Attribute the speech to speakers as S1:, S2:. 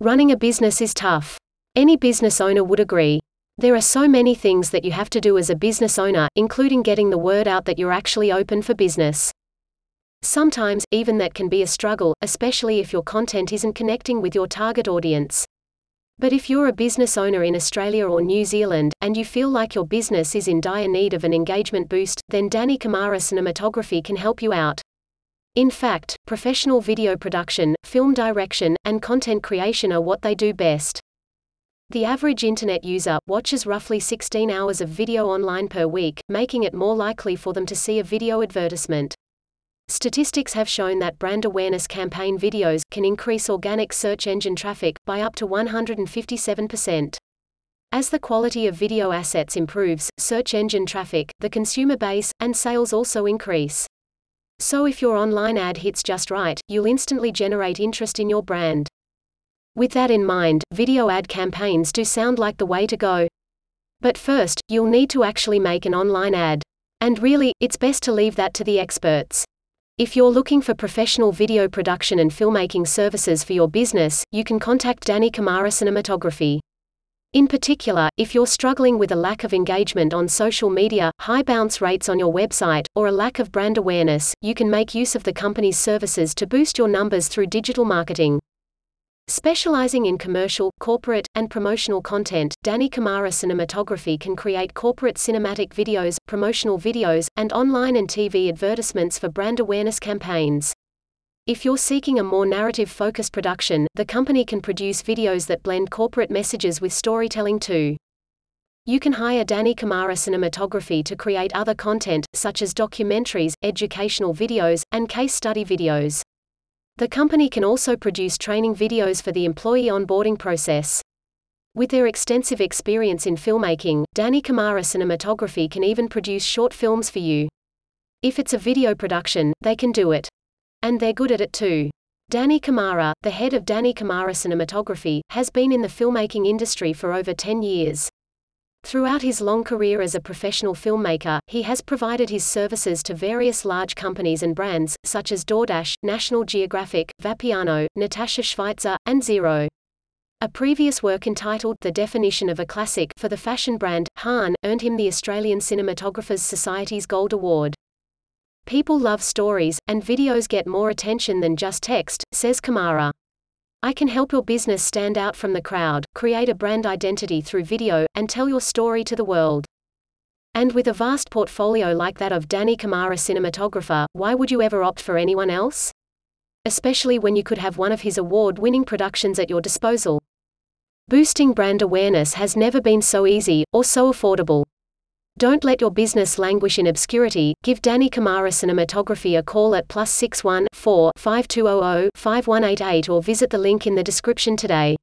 S1: Running a business is tough. Any business owner would agree. There are so many things that you have to do as a business owner, including getting the word out that you're actually open for business. Sometimes, even that can be a struggle, especially if your content isn't connecting with your target audience. But if you're a business owner in Australia or New Zealand, and you feel like your business is in dire need of an engagement boost, then Danny Kamara Cinematography can help you out. In fact, professional video production, film direction, and content creation are what they do best. The average internet user watches roughly 16 hours of video online per week, making it more likely for them to see a video advertisement. Statistics have shown that brand awareness campaign videos can increase organic search engine traffic by up to 157%. As the quality of video assets improves, search engine traffic, the consumer base, and sales also increase. So if your online ad hits just right, you'll instantly generate interest in your brand. With that in mind, video ad campaigns do sound like the way to go. But first, you'll need to actually make an online ad. And really, it's best to leave that to the experts. If you're looking for professional video production and filmmaking services for your business, you can contact Danny Kamara Cinematography. In particular, if you're struggling with a lack of engagement on social media, high bounce rates on your website, or a lack of brand awareness, you can make use of the company's services to boost your numbers through digital marketing. Specializing in commercial, corporate, and promotional content, Danny Kamara Cinematography can create corporate cinematic videos, promotional videos, and online and TV advertisements for brand awareness campaigns. If you're seeking a more narrative focused production, the company can produce videos that blend corporate messages with storytelling too. You can hire Danny Kamara Cinematography to create other content, such as documentaries, educational videos, and case study videos. The company can also produce training videos for the employee onboarding process. With their extensive experience in filmmaking, Danny Kamara Cinematography can even produce short films for you. If it's a video production, they can do it. And they're good at it too. Danny Kamara, the head of Danny Kamara Cinematography, has been in the filmmaking industry for over 10 years. Throughout his long career as a professional filmmaker, he has provided his services to various large companies and brands, such as DoorDash, National Geographic, Vapiano, Natasha Schweitzer, and Xero. A previous work entitled The Definition of a Classic for the fashion brand, Hahn, earned him the Australian Cinematographers Society's Gold Award. People love stories, and videos get more attention than just text, says Kamara. I can help your business stand out from the crowd, create a brand identity through video, and tell your story to the world. And with a vast portfolio like that of Danny Kamara cinematographer, why would you ever opt for anyone else? Especially when you could have one of his award winning productions at your disposal. Boosting brand awareness has never been so easy, or so affordable. Don't let your business languish in obscurity. Give Danny Kamara Cinematography a call at plus 61 4 5200 5188 or visit the link in the description today.